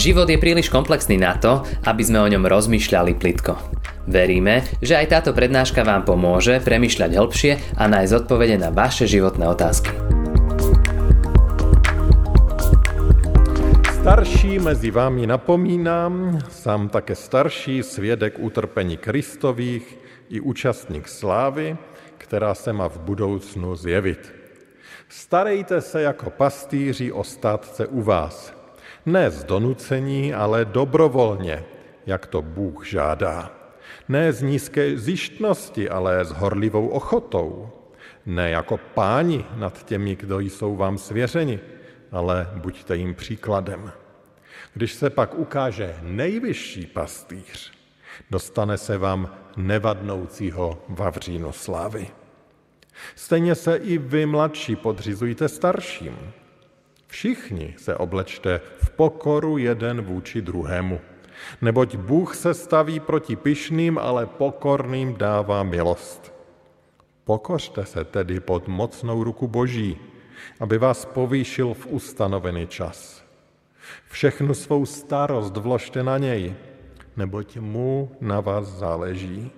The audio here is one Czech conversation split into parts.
Život je príliš komplexný na to, aby sme o ňom rozmýšľali plitko. Veríme, že aj táto prednáška vám pomôže premyšľať hĺbšie a nájsť odpovede na vaše životné otázky. Starší mezi vámi napomínám, sám také starší svědek utrpení Kristových i účastník slávy, která se má v budoucnu zjevit. Starejte se jako pastýři o státce u vás. Ne z donucení, ale dobrovolně, jak to Bůh žádá. Ne z nízké zjištnosti, ale s horlivou ochotou. Ne jako páni nad těmi, kdo jsou vám svěřeni, ale buďte jim příkladem. Když se pak ukáže nejvyšší pastýř, dostane se vám nevadnoucího vavřínu slávy. Stejně se i vy mladší podřizujte starším. Všichni se oblečte v pokoru jeden vůči druhému. Neboť Bůh se staví proti pyšným, ale pokorným dává milost. Pokořte se tedy pod mocnou ruku Boží, aby vás povýšil v ustanovený čas. Všechnu svou starost vložte na něj, neboť mu na vás záleží.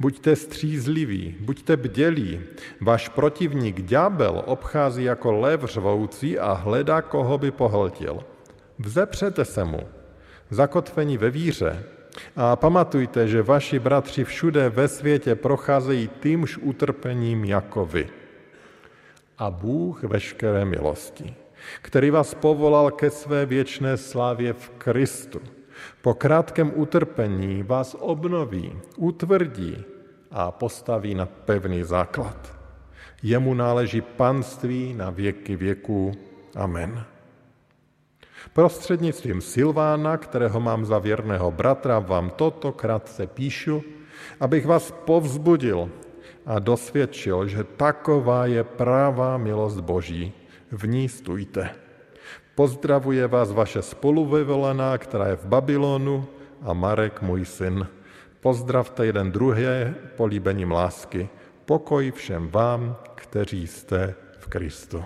Buďte střízliví, buďte bdělí. Váš protivník ďábel obchází jako lev řvoucí a hledá, koho by pohltil. Vzepřete se mu, zakotvení ve víře. A pamatujte, že vaši bratři všude ve světě procházejí týmž utrpením jako vy. A Bůh veškeré milosti, který vás povolal ke své věčné slávě v Kristu, po krátkém utrpení vás obnoví, utvrdí a postaví na pevný základ. Jemu náleží panství na věky věků. Amen. Prostřednictvím Silvána, kterého mám za věrného bratra, vám toto krátce píšu, abych vás povzbudil a dosvědčil, že taková je pravá milost Boží. V ní stůjte. Pozdravuje vás vaše spoluvyvolená, která je v Babylonu a Marek, můj syn. Pozdravte jeden druhé políbením lásky. Pokoj všem vám, kteří jste v Kristu.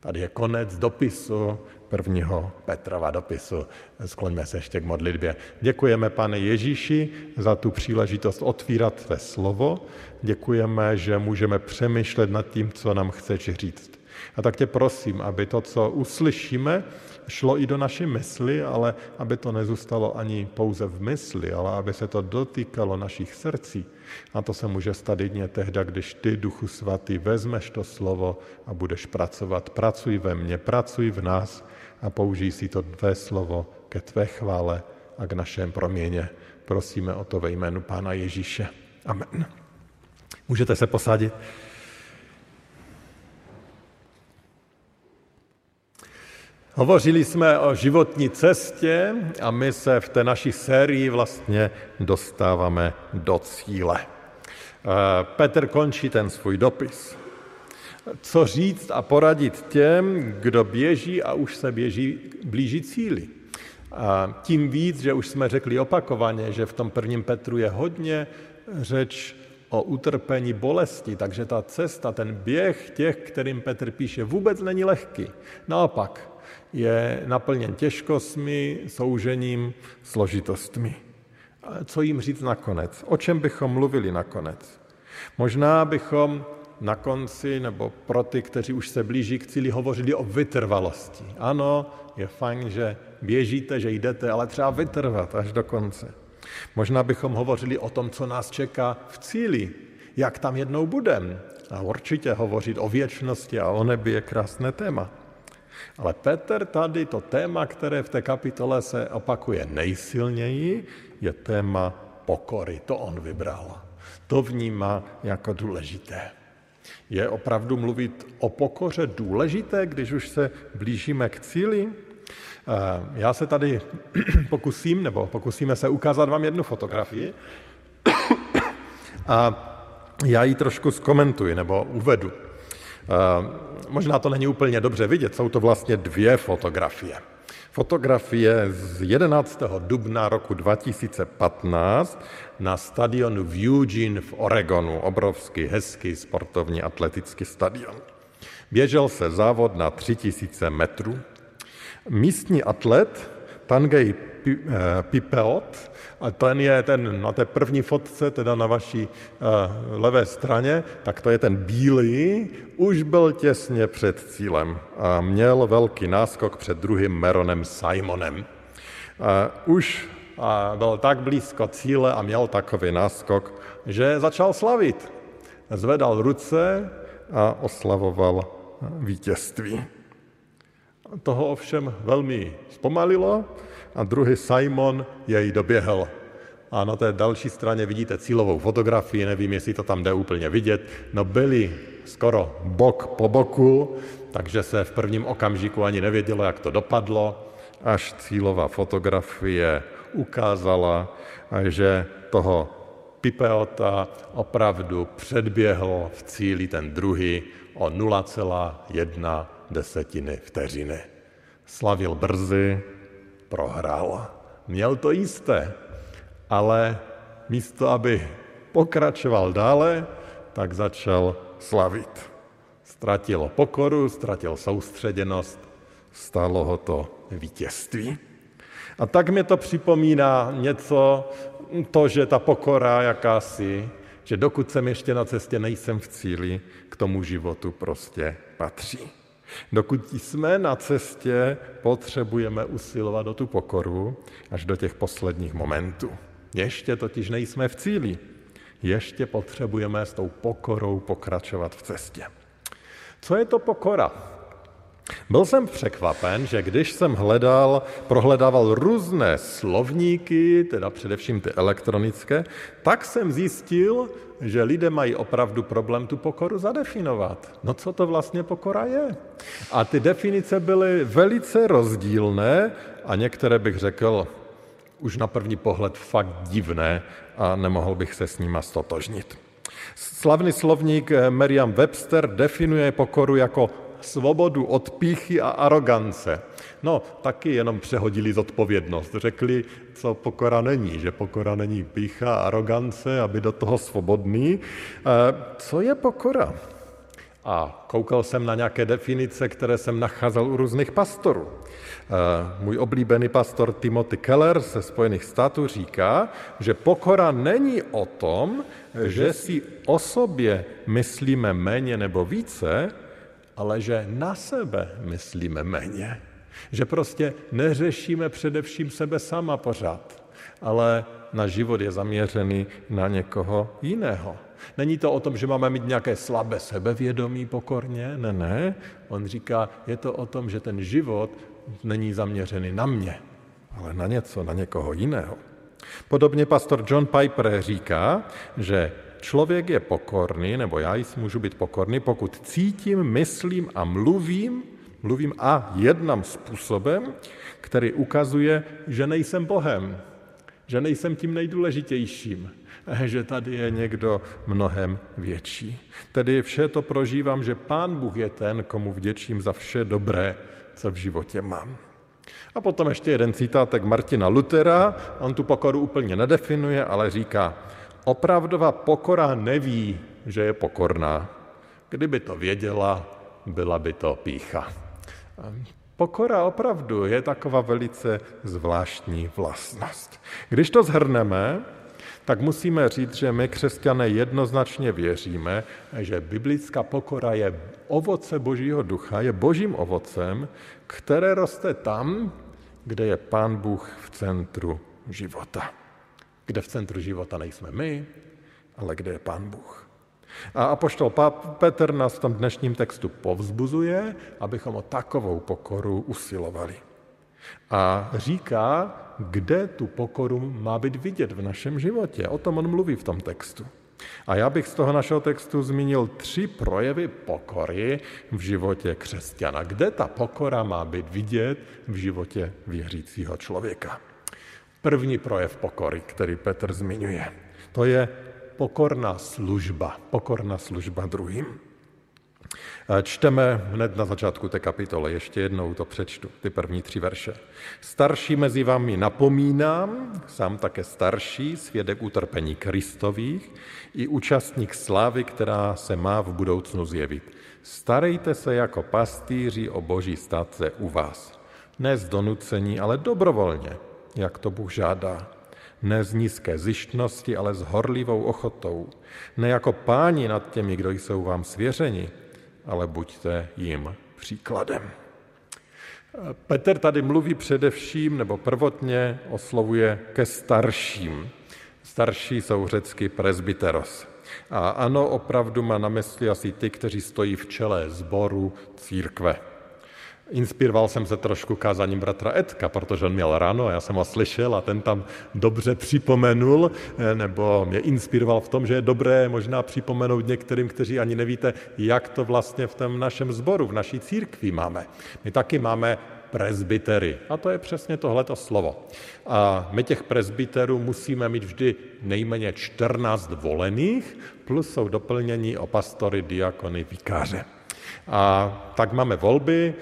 Tady je konec dopisu, prvního Petrova dopisu. Skloňme se ještě k modlitbě. Děkujeme, pane Ježíši, za tu příležitost otvírat tvé slovo. Děkujeme, že můžeme přemýšlet nad tím, co nám chceš říct. A tak tě prosím, aby to, co uslyšíme, šlo i do naší mysli, ale aby to nezůstalo ani pouze v mysli, ale aby se to dotýkalo našich srdcí. A to se může stát jedně tehdy, když ty, Duchu Svatý, vezmeš to slovo a budeš pracovat. Pracuj ve mně, pracuj v nás a použij si to tvé slovo ke tvé chvále a k našem proměně. Prosíme o to ve jménu Pána Ježíše. Amen. Můžete se posadit. Hovořili jsme o životní cestě a my se v té naší sérii vlastně dostáváme do cíle. Eh, Petr končí ten svůj dopis. Co říct a poradit těm, kdo běží a už se běží, blíží cíli. A tím víc, že už jsme řekli opakovaně, že v tom prvním Petru je hodně řeč o utrpení bolesti, takže ta cesta, ten běh těch, kterým Petr píše, vůbec není lehký. Naopak, je naplněn těžkostmi, soužením, složitostmi. Co jim říct nakonec? O čem bychom mluvili nakonec? Možná bychom na konci, nebo pro ty, kteří už se blíží k cíli, hovořili o vytrvalosti. Ano, je fajn, že běžíte, že jdete, ale třeba vytrvat až do konce. Možná bychom hovořili o tom, co nás čeká v cíli, jak tam jednou budeme. A určitě hovořit o věčnosti a o nebi je krásné téma. Ale Petr tady to téma, které v té kapitole se opakuje nejsilněji, je téma pokory. To on vybral. To vnímá jako důležité. Je opravdu mluvit o pokoře důležité, když už se blížíme k cíli? Eh, já se tady pokusím, nebo pokusíme se ukázat vám jednu fotografii a já ji trošku zkomentuji nebo uvedu. Eh, možná to není úplně dobře vidět, jsou to vlastně dvě fotografie. Fotografie z 11. dubna roku 2015 na stadionu v Eugene v Oregonu. Obrovský, hezký sportovní atletický stadion. Běžel se závod na 3000 metrů. Místní atlet Tangej Pipeot, a ten je ten na té první fotce, teda na vaší levé straně, tak to je ten bílý, už byl těsně před cílem a měl velký náskok před druhým Meronem Simonem. Už byl tak blízko cíle a měl takový náskok, že začal slavit. Zvedal ruce a oslavoval vítězství. Toho ovšem velmi zpomalilo a druhý Simon jej doběhl. A na té další straně vidíte cílovou fotografii, nevím, jestli to tam jde úplně vidět, no byli skoro bok po boku, takže se v prvním okamžiku ani nevědělo, jak to dopadlo, až cílová fotografie ukázala, že toho Pipeota opravdu předběhl v cíli ten druhý o 0,1 desetiny vteřiny. Slavil brzy, prohrál. Měl to jisté, ale místo, aby pokračoval dále, tak začal slavit. Ztratil pokoru, ztratil soustředěnost, stalo ho to vítězství. A tak mi to připomíná něco, to, že ta pokora jakási, že dokud jsem ještě na cestě, nejsem v cíli, k tomu životu prostě patří. Dokud jsme na cestě, potřebujeme usilovat o tu pokoru až do těch posledních momentů. Ještě totiž nejsme v cíli. Ještě potřebujeme s tou pokorou pokračovat v cestě. Co je to pokora? Byl jsem překvapen, že když jsem hledal, prohledával různé slovníky, teda především ty elektronické, tak jsem zjistil, že lidé mají opravdu problém tu pokoru zadefinovat. No co to vlastně pokora je? A ty definice byly velice rozdílné a některé bych řekl už na první pohled fakt divné a nemohl bych se s nima stotožnit. Slavný slovník Merriam Webster definuje pokoru jako svobodu od píchy a arogance. No, taky jenom přehodili zodpovědnost. Řekli, co pokora není, že pokora není pícha a arogance, aby do toho svobodný. Eh, co je pokora? A koukal jsem na nějaké definice, které jsem nacházel u různých pastorů. Eh, můj oblíbený pastor Timothy Keller ze Spojených států říká, že pokora není o tom, že si o sobě myslíme méně nebo více, ale že na sebe myslíme méně. Že prostě neřešíme především sebe sama pořád, ale na život je zaměřený na někoho jiného. Není to o tom, že máme mít nějaké slabé sebevědomí pokorně, ne, ne. On říká, je to o tom, že ten život není zaměřený na mě, ale na něco, na někoho jiného. Podobně pastor John Piper říká, že člověk je pokorný, nebo já můžu být pokorný, pokud cítím, myslím a mluvím, mluvím a jednám způsobem, který ukazuje, že nejsem Bohem, že nejsem tím nejdůležitějším, že tady je někdo mnohem větší. Tedy vše to prožívám, že Pán Bůh je ten, komu vděčím za vše dobré, co v životě mám. A potom ještě jeden citátek Martina Lutera, on tu pokoru úplně nedefinuje, ale říká, Opravdová pokora neví, že je pokorná. Kdyby to věděla, byla by to pícha. Pokora opravdu je taková velice zvláštní vlastnost. Když to zhrneme, tak musíme říct, že my křesťané jednoznačně věříme, že biblická pokora je ovoce Božího ducha, je božím ovocem, které roste tam, kde je Pán Bůh v centru života kde v centru života nejsme my, ale kde je Pán Bůh. A apoštol Petr nás v tom dnešním textu povzbuzuje, abychom o takovou pokoru usilovali. A říká, kde tu pokoru má být vidět v našem životě. O tom on mluví v tom textu. A já bych z toho našeho textu zmínil tři projevy pokory v životě křesťana. Kde ta pokora má být vidět v životě věřícího člověka? První projev pokory, který Petr zmiňuje, to je pokorná služba, pokorná služba druhým. Čteme hned na začátku té kapitole, ještě jednou to přečtu, ty první tři verše. Starší mezi vámi napomínám, sám také starší, svědek utrpení Kristových i účastník slávy, která se má v budoucnu zjevit. Starejte se jako pastýři o boží statce u vás. Ne z donucení, ale dobrovolně, jak to Bůh žádá. Ne z nízké zjištnosti, ale s horlivou ochotou. Ne jako páni nad těmi, kdo jsou vám svěřeni, ale buďte jim příkladem. Petr tady mluví především, nebo prvotně oslovuje ke starším. Starší jsou řecky presbyteros. A ano, opravdu má na mysli asi ty, kteří stojí v čele sboru církve. Inspiroval jsem se trošku kázaním bratra Edka, protože on měl ráno a já jsem ho slyšel a ten tam dobře připomenul, eh, nebo mě inspiroval v tom, že je dobré možná připomenout některým, kteří ani nevíte, jak to vlastně v tom našem sboru, v naší církvi máme. My taky máme presbytery. A to je přesně tohleto slovo. A my těch presbyterů musíme mít vždy nejméně 14 volených, plus jsou doplnění o pastory, diakony, vikáře. A tak máme volby,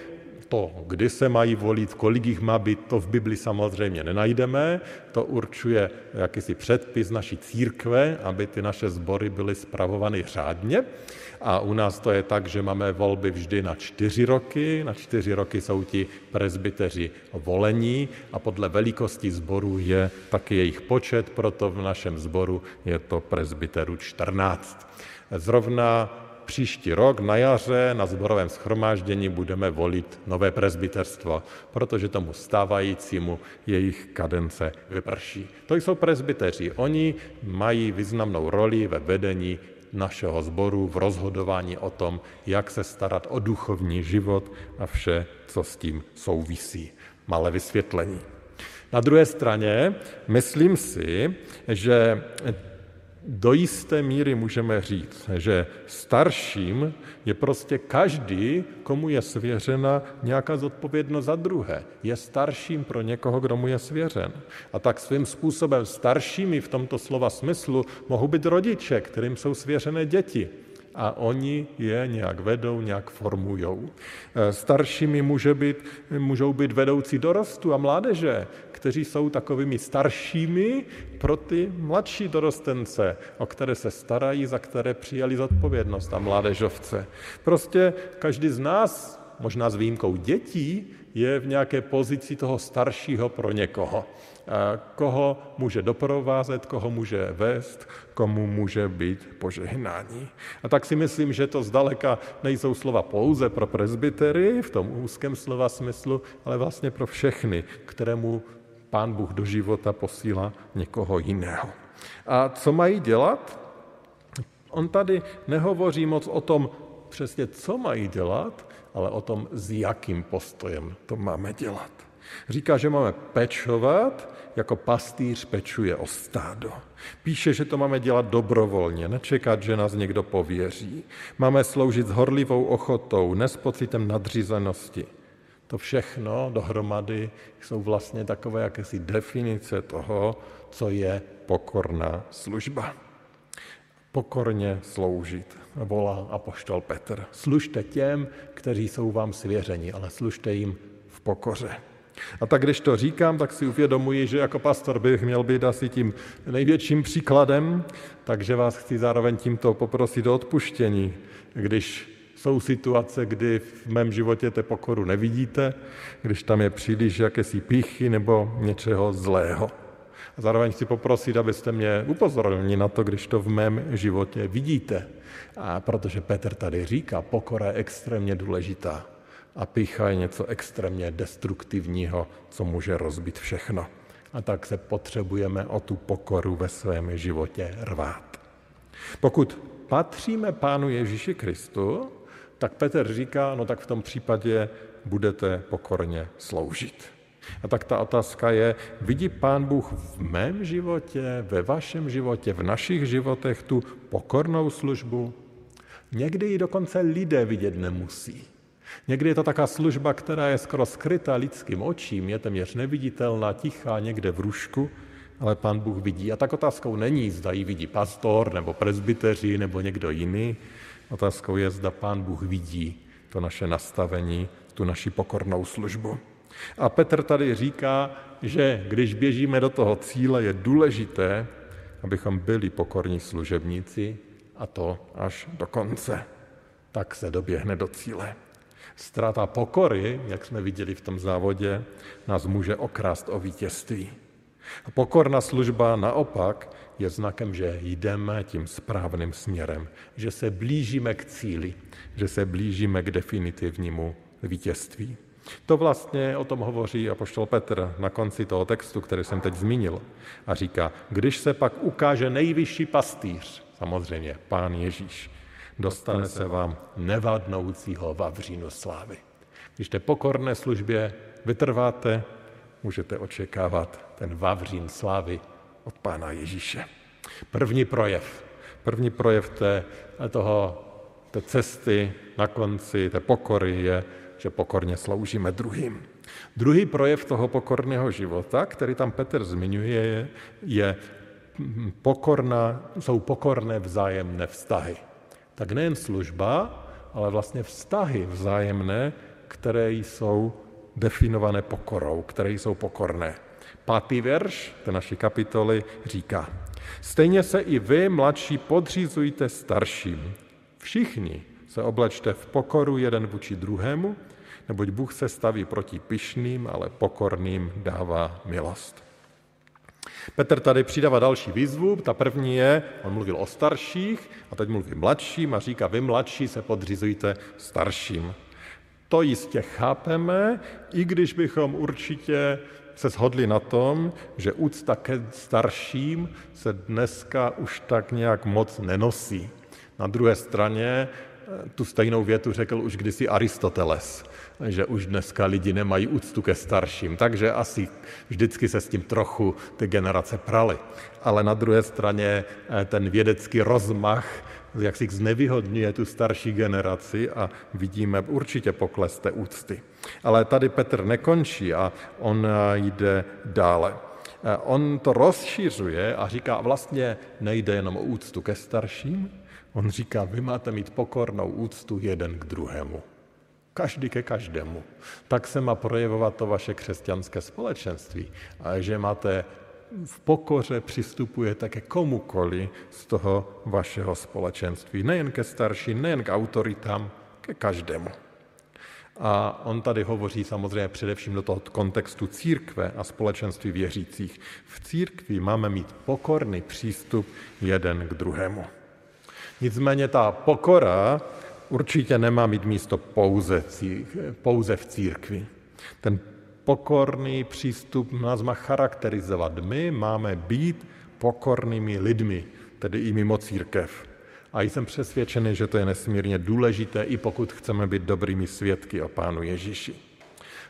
to, kdy se mají volit, kolik jich má být, to v Bibli samozřejmě nenajdeme. To určuje jakýsi předpis naší církve, aby ty naše sbory byly spravovány řádně. A u nás to je tak, že máme volby vždy na čtyři roky. Na čtyři roky jsou ti prezbyteři volení a podle velikosti sboru je taky jejich počet, proto v našem sboru je to prezbyteru 14. Zrovna příští rok na jaře na zborovém schromáždění budeme volit nové prezbyterstvo, protože tomu stávajícímu jejich kadence vyprší. To jsou prezbyteři. Oni mají významnou roli ve vedení našeho sboru v rozhodování o tom, jak se starat o duchovní život a vše, co s tím souvisí. Malé vysvětlení. Na druhé straně myslím si, že do jisté míry můžeme říct, že starším je prostě každý, komu je svěřena nějaká zodpovědnost za druhé. Je starším pro někoho, kdo mu je svěřen. A tak svým způsobem staršími v tomto slova smyslu mohou být rodiče, kterým jsou svěřené děti a oni je nějak vedou, nějak formujou. E, staršími může být, můžou být vedoucí dorostu a mládeže, kteří jsou takovými staršími pro ty mladší dorostence, o které se starají, za které přijali zodpovědnost a mládežovce. Prostě každý z nás, možná s výjimkou dětí, je v nějaké pozici toho staršího pro někoho koho může doprovázet, koho může vést, komu může být požehnání. A tak si myslím, že to zdaleka nejsou slova pouze pro presbytery v tom úzkém slova smyslu, ale vlastně pro všechny, kterému Pán Bůh do života posílá někoho jiného. A co mají dělat? On tady nehovoří moc o tom přesně, co mají dělat, ale o tom, s jakým postojem to máme dělat. Říká, že máme pečovat, jako pastýř pečuje o stádo. Píše, že to máme dělat dobrovolně, nečekat, že nás někdo pověří. Máme sloužit s horlivou ochotou, ne s pocitem nadřízenosti. To všechno dohromady jsou vlastně takové jakési definice toho, co je pokorná služba. Pokorně sloužit, volá apoštol Petr. Služte těm, kteří jsou vám svěřeni, ale služte jim v pokoře. A tak když to říkám, tak si uvědomuji, že jako pastor bych měl být asi tím největším příkladem, takže vás chci zároveň tímto poprosit o odpuštění, když jsou situace, kdy v mém životě té pokoru nevidíte, když tam je příliš jakési píchy nebo něčeho zlého. A zároveň chci poprosit, abyste mě upozornili na to, když to v mém životě vidíte. A protože Petr tady říká, pokora je extrémně důležitá a pícha je něco extrémně destruktivního, co může rozbít všechno. A tak se potřebujeme o tu pokoru ve svém životě rvát. Pokud patříme Pánu Ježíši Kristu, tak Petr říká, no tak v tom případě budete pokorně sloužit. A tak ta otázka je, vidí Pán Bůh v mém životě, ve vašem životě, v našich životech tu pokornou službu? Někdy ji dokonce lidé vidět nemusí. Někdy je to taká služba, která je skoro skrytá lidským očím, je téměř neviditelná, tichá někde v rušku, ale pán Bůh vidí. A tak otázkou není, zda ji vidí pastor, nebo prezbyteři, nebo někdo jiný. Otázkou je, zda pán Bůh vidí to naše nastavení, tu naši pokornou službu. A Petr tady říká, že když běžíme do toho cíle, je důležité, abychom byli pokorní služebníci a to až do konce. Tak se doběhne do cíle. Ztráta pokory, jak jsme viděli v tom závodě, nás může okrást o vítězství. A pokorná služba naopak je znakem, že jdeme tím správným směrem, že se blížíme k cíli, že se blížíme k definitivnímu vítězství. To vlastně o tom hovoří apoštol Petr na konci toho textu, který jsem teď zmínil. A říká, když se pak ukáže nejvyšší pastýř, samozřejmě pán Ježíš, dostane se vám nevadnoucího vavřínu slávy. Když té pokorné službě vytrváte, můžete očekávat ten vavřín slávy od Pána Ježíše. První projev, první projev té, toho, té cesty na konci, té pokory je, že pokorně sloužíme druhým. Druhý projev toho pokorného života, který tam Petr zmiňuje, je, je pokorná, jsou pokorné vzájemné vztahy. Tak nejen služba, ale vlastně vztahy vzájemné, které jsou definované pokorou, které jsou pokorné. Pátý verš té naší kapitoly říká, stejně se i vy, mladší, podřízujte starším. Všichni se oblečte v pokoru jeden vůči druhému, neboť Bůh se staví proti pyšným, ale pokorným dává milost. Petr tady přidává další výzvu. Ta první je, on mluvil o starších a teď mluví mladším a říká, vy mladší se podřizujte starším. To jistě chápeme, i když bychom určitě se shodli na tom, že úcta ke starším se dneska už tak nějak moc nenosí. Na druhé straně tu stejnou větu řekl už kdysi Aristoteles, že už dneska lidi nemají úctu ke starším, takže asi vždycky se s tím trochu ty generace praly. Ale na druhé straně eh, ten vědecký rozmach jak si znevýhodňuje tu starší generaci a vidíme určitě pokles té úcty. Ale tady Petr nekončí a on eh, jde dále. Eh, on to rozšířuje a říká, vlastně nejde jenom o úctu ke starším, on říká, vy máte mít pokornou úctu jeden k druhému. Každý ke každému. Tak se má projevovat to vaše křesťanské společenství. A že máte v pokoře přistupujete ke komukoli z toho vašeho společenství. Nejen ke starším, nejen k autoritám, ke každému. A on tady hovoří samozřejmě především do toho kontextu církve a společenství věřících. V církvi máme mít pokorný přístup jeden k druhému. Nicméně ta pokora určitě nemá mít místo pouze, pouze v církvi. Ten pokorný přístup nás má charakterizovat. My máme být pokornými lidmi, tedy i mimo církev. A jsem přesvědčený, že to je nesmírně důležité, i pokud chceme být dobrými svědky o Pánu Ježíši.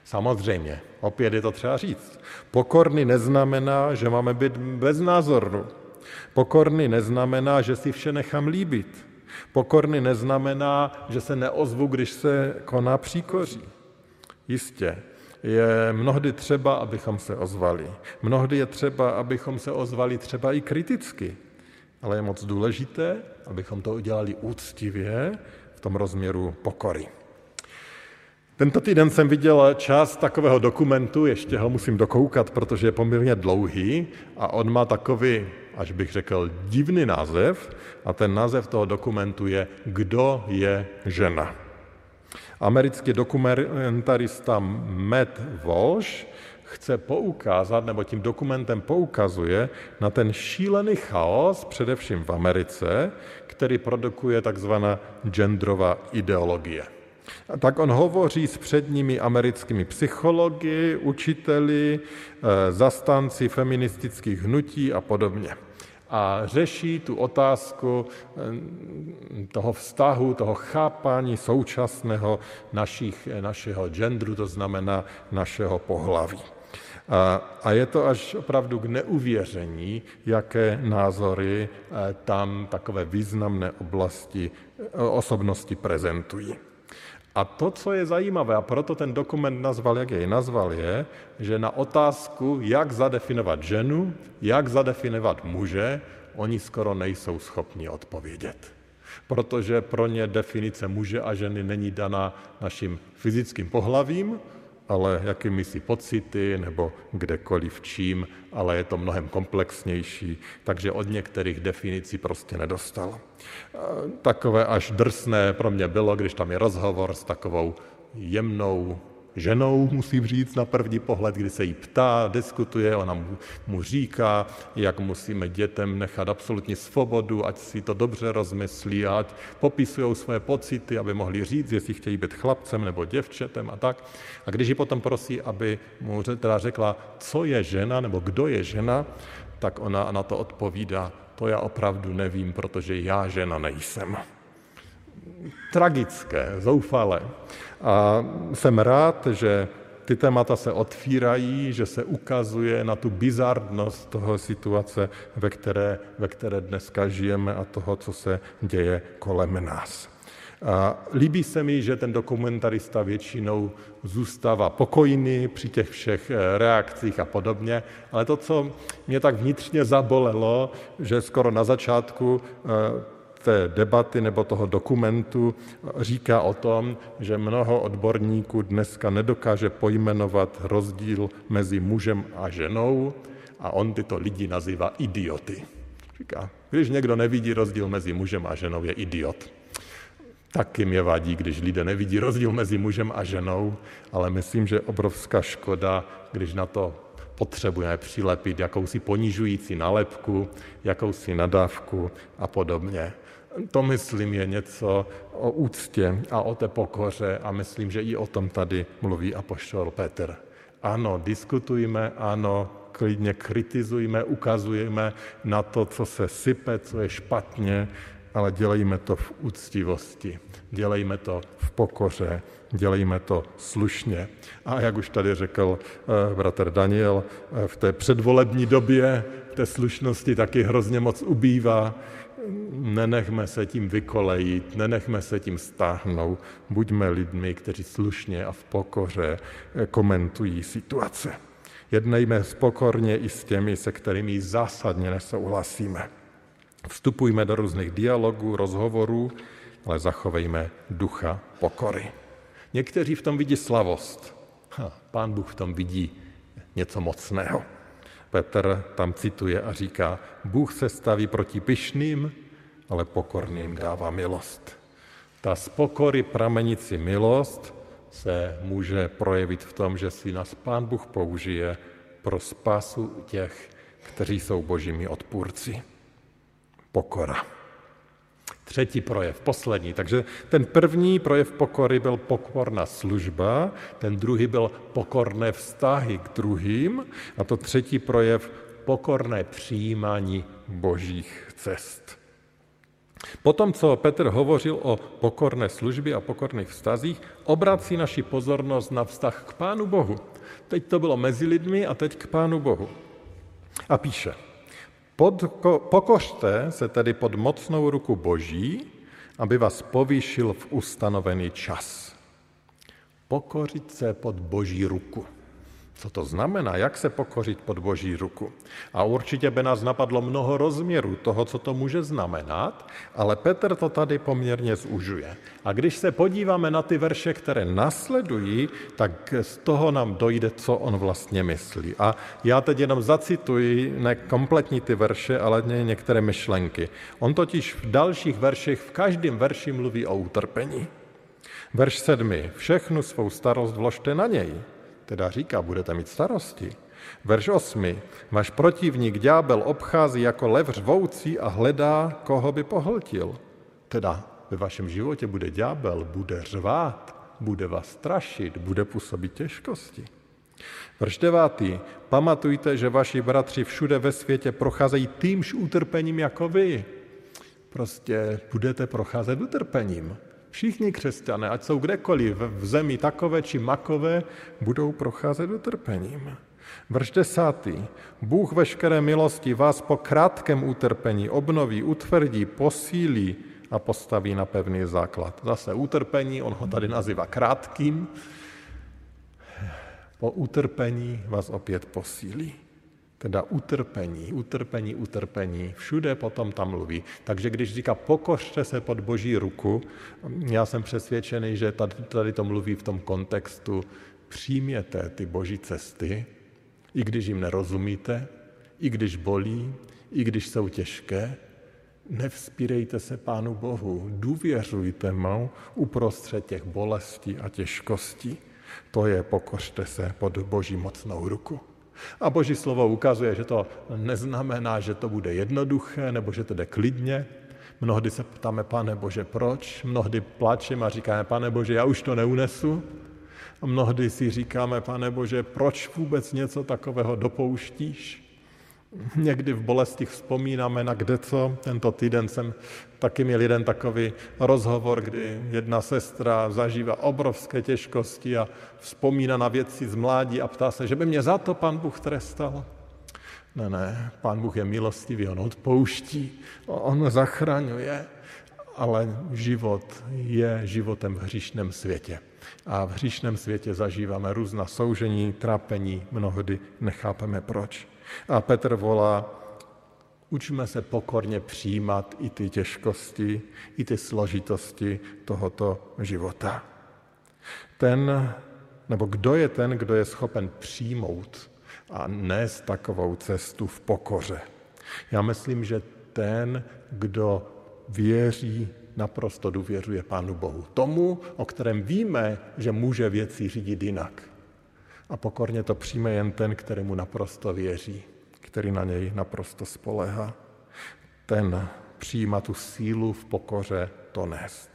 Samozřejmě, opět je to třeba říct. Pokorný neznamená, že máme být beznázorní. Pokorný neznamená, že si vše nechám líbit. Pokorný neznamená, že se neozvu, když se koná příkoří. Jistě, je mnohdy třeba, abychom se ozvali. Mnohdy je třeba, abychom se ozvali třeba i kriticky. Ale je moc důležité, abychom to udělali úctivě v tom rozměru pokory. Tento týden jsem viděl část takového dokumentu, ještě ho musím dokoukat, protože je poměrně dlouhý a on má takový, až bych řekl, divný název a ten název toho dokumentu je Kdo je žena. Americký dokumentarista Matt Walsh chce poukázat, nebo tím dokumentem poukazuje na ten šílený chaos, především v Americe, který produkuje takzvaná genderová ideologie. Tak on hovoří s předními americkými psychologi, učiteli, eh, zastánci feministických hnutí a podobně a řeší tu otázku eh, toho vztahu, toho chápání současného našich, našeho genderu, to znamená našeho pohlaví. A, a je to až opravdu k neuvěření, jaké názory eh, tam takové významné oblasti osobnosti prezentují. A to, co je zajímavé, a proto ten dokument nazval, jak jej nazval, je, že na otázku, jak zadefinovat ženu, jak zadefinovat muže, oni skoro nejsou schopni odpovědět. Protože pro ně definice muže a ženy není daná naším fyzickým pohlavím, ale jakými si pocity nebo kdekoliv čím, ale je to mnohem komplexnější, takže od některých definicí prostě nedostal. Takové až drsné pro mě bylo, když tam je rozhovor s takovou jemnou ženou, musím říct na první pohled, kdy se jí ptá, diskutuje, ona mu, mu říká, jak musíme dětem nechat absolutní svobodu, ať si to dobře rozmyslí, ať popisují své pocity, aby mohli říct, jestli chtějí být chlapcem nebo děvčetem a tak. A když ji potom prosí, aby mu teda řekla, co je žena nebo kdo je žena, tak ona na to odpovídá, to já opravdu nevím, protože já žena nejsem tragické, zoufalé. A jsem rád, že ty témata se otvírají, že se ukazuje na tu bizardnost toho situace, ve které, ve které dneska žijeme a toho, co se děje kolem nás. A líbí se mi, že ten dokumentarista většinou zůstává pokojný při těch všech eh, reakcích a podobně, ale to, co mě tak vnitřně zabolelo, že skoro na začátku eh, té debaty nebo toho dokumentu říká o tom, že mnoho odborníků dneska nedokáže pojmenovat rozdíl mezi mužem a ženou a on tyto lidi nazývá idioty. Říká, když někdo nevidí rozdíl mezi mužem a ženou, je idiot. Taky mě vadí, když lidé nevidí rozdíl mezi mužem a ženou, ale myslím, že je obrovská škoda, když na to potřebujeme přilepit jakousi ponižující nalepku, jakousi nadávku a podobně. To, myslím, je něco o úctě a o té pokoře a myslím, že i o tom tady mluví apoštol Petr. Ano, diskutujme, ano, klidně kritizujme, ukazujeme na to, co se sype, co je špatně, ale dělejme to v úctivosti, dělejme to v pokoře, dělejme to slušně. A jak už tady řekl eh, bratr Daniel, eh, v té předvolební době té slušnosti taky hrozně moc ubývá nenechme se tím vykolejit, nenechme se tím stáhnout, buďme lidmi, kteří slušně a v pokoře eh, komentují situace. Jednejme spokorně i s těmi, se kterými zásadně nesouhlasíme. Vstupujme do různých dialogů, rozhovorů, ale zachovejme ducha pokory. Někteří v tom vidí slavost. Ha, pán Bůh v tom vidí něco mocného. Petr tam cituje a říká, Bůh se staví proti pyšným, ale pokorným dává milost. Ta z pokory pramenící milost se může projevit v tom, že si nás Pán Bůh použije pro spásu těch, kteří jsou božími odpůrci. Pokora. Třetí projev, poslední. Takže ten první projev pokory byl pokorná služba, ten druhý byl pokorné vztahy k druhým a to třetí projev pokorné přijímání božích cest. Potom, co Petr hovořil o pokorné službě a pokorných vztazích, obrací naši pozornost na vztah k Pánu Bohu. Teď to bylo mezi lidmi a teď k Pánu Bohu. A píše, pokořte se tedy pod mocnou ruku Boží, aby vás povýšil v ustanovený čas. Pokořit se pod Boží ruku. Co to znamená? Jak se pokořit pod Boží ruku? A určitě by nás napadlo mnoho rozměrů toho, co to může znamenat, ale Petr to tady poměrně zužuje. A když se podíváme na ty verše, které nasledují, tak z toho nám dojde, co on vlastně myslí. A já teď jenom zacituji ne kompletní ty verše, ale některé myšlenky. On totiž v dalších verších, v každém verši mluví o utrpení. Verš sedmi. Všechnu svou starost vložte na něj teda říká, budete mít starosti. Verš 8. Váš protivník ďábel obchází jako lev řvoucí a hledá, koho by pohltil. Teda ve vašem životě bude ďábel, bude řvát, bude vás strašit, bude působit těžkosti. Verš 9. Pamatujte, že vaši bratři všude ve světě procházejí týmž utrpením jako vy. Prostě budete procházet utrpením. Všichni křesťané, ať jsou kdekoliv v zemi takové či makové, budou procházet utrpením. Vrš desátý. Bůh veškeré milosti vás po krátkém utrpení obnoví, utvrdí, posílí a postaví na pevný základ. Zase utrpení, on ho tady nazývá krátkým. Po utrpení vás opět posílí. Teda utrpení, utrpení, utrpení, všude potom tam mluví. Takže když říká pokořte se pod boží ruku, já jsem přesvědčený, že tady, tady to mluví v tom kontextu přijměte ty boží cesty, i když jim nerozumíte, i když bolí, i když jsou těžké, Nevzpírejte se Pánu Bohu, důvěřujte mu uprostřed těch bolestí a těžkostí. To je pokořte se pod Boží mocnou ruku. A Boží slovo ukazuje, že to neznamená, že to bude jednoduché nebo že to jde klidně. Mnohdy se ptáme, pane Bože, proč? Mnohdy plačeme a říkáme, pane Bože, já už to neunesu. A mnohdy si říkáme, pane Bože, proč vůbec něco takového dopouštíš? Někdy v bolesti vzpomínáme na kde co. Tento týden jsem taky měl jeden takový rozhovor, kdy jedna sestra zažívá obrovské těžkosti a vzpomíná na věci z mládí a ptá se, že by mě za to pan Bůh trestal. Ne, ne, pán Bůh je milostivý, on odpouští, on zachraňuje, ale život je životem v hříšném světě. A v hříšném světě zažíváme různá soužení, trápení, mnohdy nechápeme proč. A Petr volá, učme se pokorně přijímat i ty těžkosti, i ty složitosti tohoto života. Ten, nebo kdo je ten, kdo je schopen přijmout a nést takovou cestu v pokoře? Já myslím, že ten, kdo věří, naprosto důvěřuje Pánu Bohu. Tomu, o kterém víme, že může věci řídit jinak. A pokorně to přijme jen ten, kterému naprosto věří, který na něj naprosto spolehá. Ten přijíma tu sílu v pokoře to nést.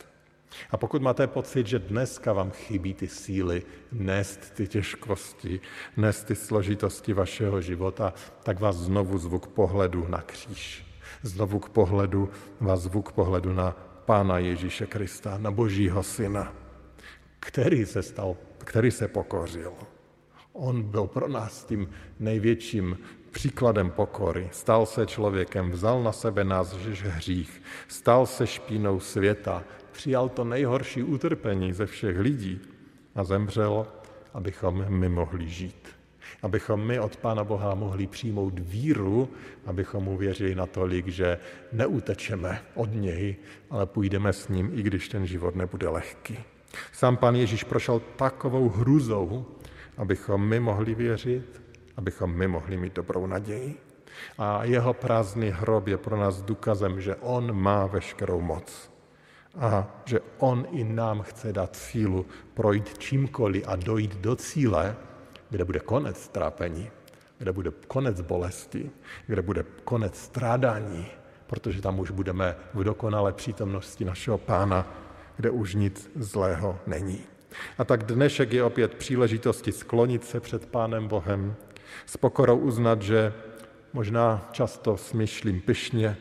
A pokud máte pocit, že dneska vám chybí ty síly nést ty těžkosti, nést ty složitosti vašeho života, tak vás znovu zvuk pohledu na kříž. Znovu k pohledu vás zvuk pohledu na Pána Ježíše Krista, na Božího Syna, který se stal, který se pokořil. On byl pro nás tím největším příkladem pokory. Stal se člověkem, vzal na sebe náš hřích, stal se špínou světa, přijal to nejhorší utrpení ze všech lidí a zemřel, abychom my mohli žít. Abychom my od Pána Boha mohli přijmout víru, abychom mu věřili natolik, že neutečeme od něj, ale půjdeme s ním, i když ten život nebude lehký. Sám Pán Ježíš prošel takovou hruzou, abychom my mohli věřit, abychom my mohli mít dobrou naději. A jeho prázdný hrob je pro nás důkazem, že on má veškerou moc a že on i nám chce dát sílu projít čímkoliv a dojít do cíle, kde bude konec trápení, kde bude konec bolesti, kde bude konec strádání, protože tam už budeme v dokonalé přítomnosti našeho pána, kde už nic zlého není. A tak dnešek je opět příležitosti sklonit se před Pánem Bohem, s pokorou uznat, že možná často smyšlím pyšně,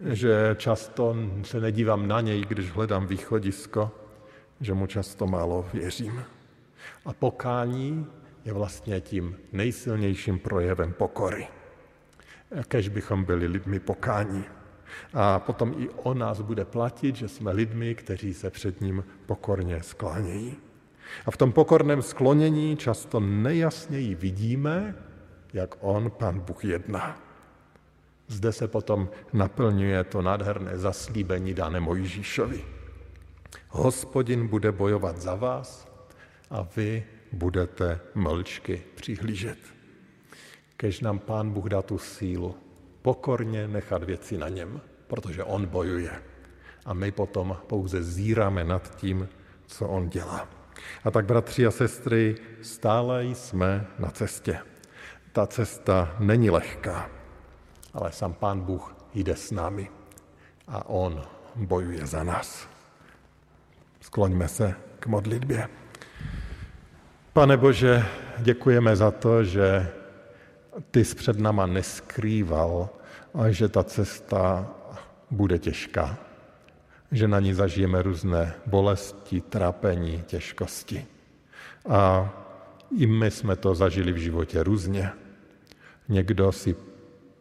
že často se nedívám na něj, když hledám východisko, že mu často málo věřím. A pokání je vlastně tím nejsilnějším projevem pokory. Kež bychom byli lidmi pokání. A potom i o nás bude platit, že jsme lidmi, kteří se před ním pokorně sklánějí. A v tom pokorném sklonění často nejasněji vidíme, jak on, pan Bůh, jedná. Zde se potom naplňuje to nádherné zaslíbení dané Mojžíšovi. Hospodin bude bojovat za vás a vy budete mlčky přihlížet. Kež nám Pán Bůh dá tu sílu pokorně nechat věci na něm, protože on bojuje. A my potom pouze zíráme nad tím, co on dělá. A tak, bratři a sestry, stále jsme na cestě. Ta cesta není lehká, ale sám Pán Bůh jde s námi a On bojuje za nás. Skloňme se k modlitbě. Pane Bože, děkujeme za to, že ty jsi před náma neskrýval že ta cesta bude těžká. Že na ní zažijeme různé bolesti, trápení, těžkosti. A i my jsme to zažili v životě různě. Někdo si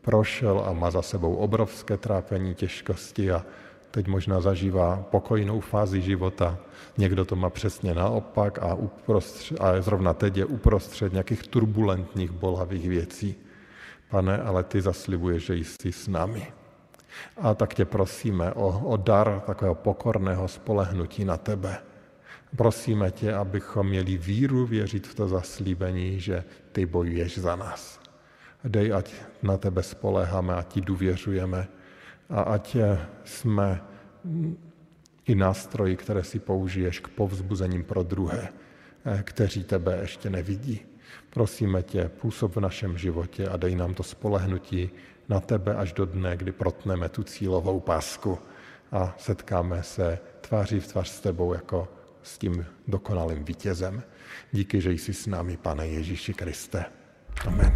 prošel a má za sebou obrovské trápení, těžkosti a teď možná zažívá pokojnou fázi života. Někdo to má přesně naopak a, uprostřed, a zrovna teď je uprostřed nějakých turbulentních, bolavých věcí. Pane, ale ty zaslibuješ, že jsi s námi. A tak tě prosíme o, o dar takového pokorného spolehnutí na tebe. Prosíme tě, abychom měli víru věřit v to zaslíbení, že ty bojuješ za nás. Dej, ať na tebe spoleháme a ti důvěřujeme a ať jsme i nástroji, které si použiješ k povzbuzením pro druhé, kteří tebe ještě nevidí. Prosíme tě, působ v našem životě a dej nám to spolehnutí na tebe až do dne, kdy protneme tu cílovou pásku a setkáme se tváří v tvář s tebou jako s tím dokonalým vítězem. Díky, že jsi s námi, pane Ježíši Kriste. Amen.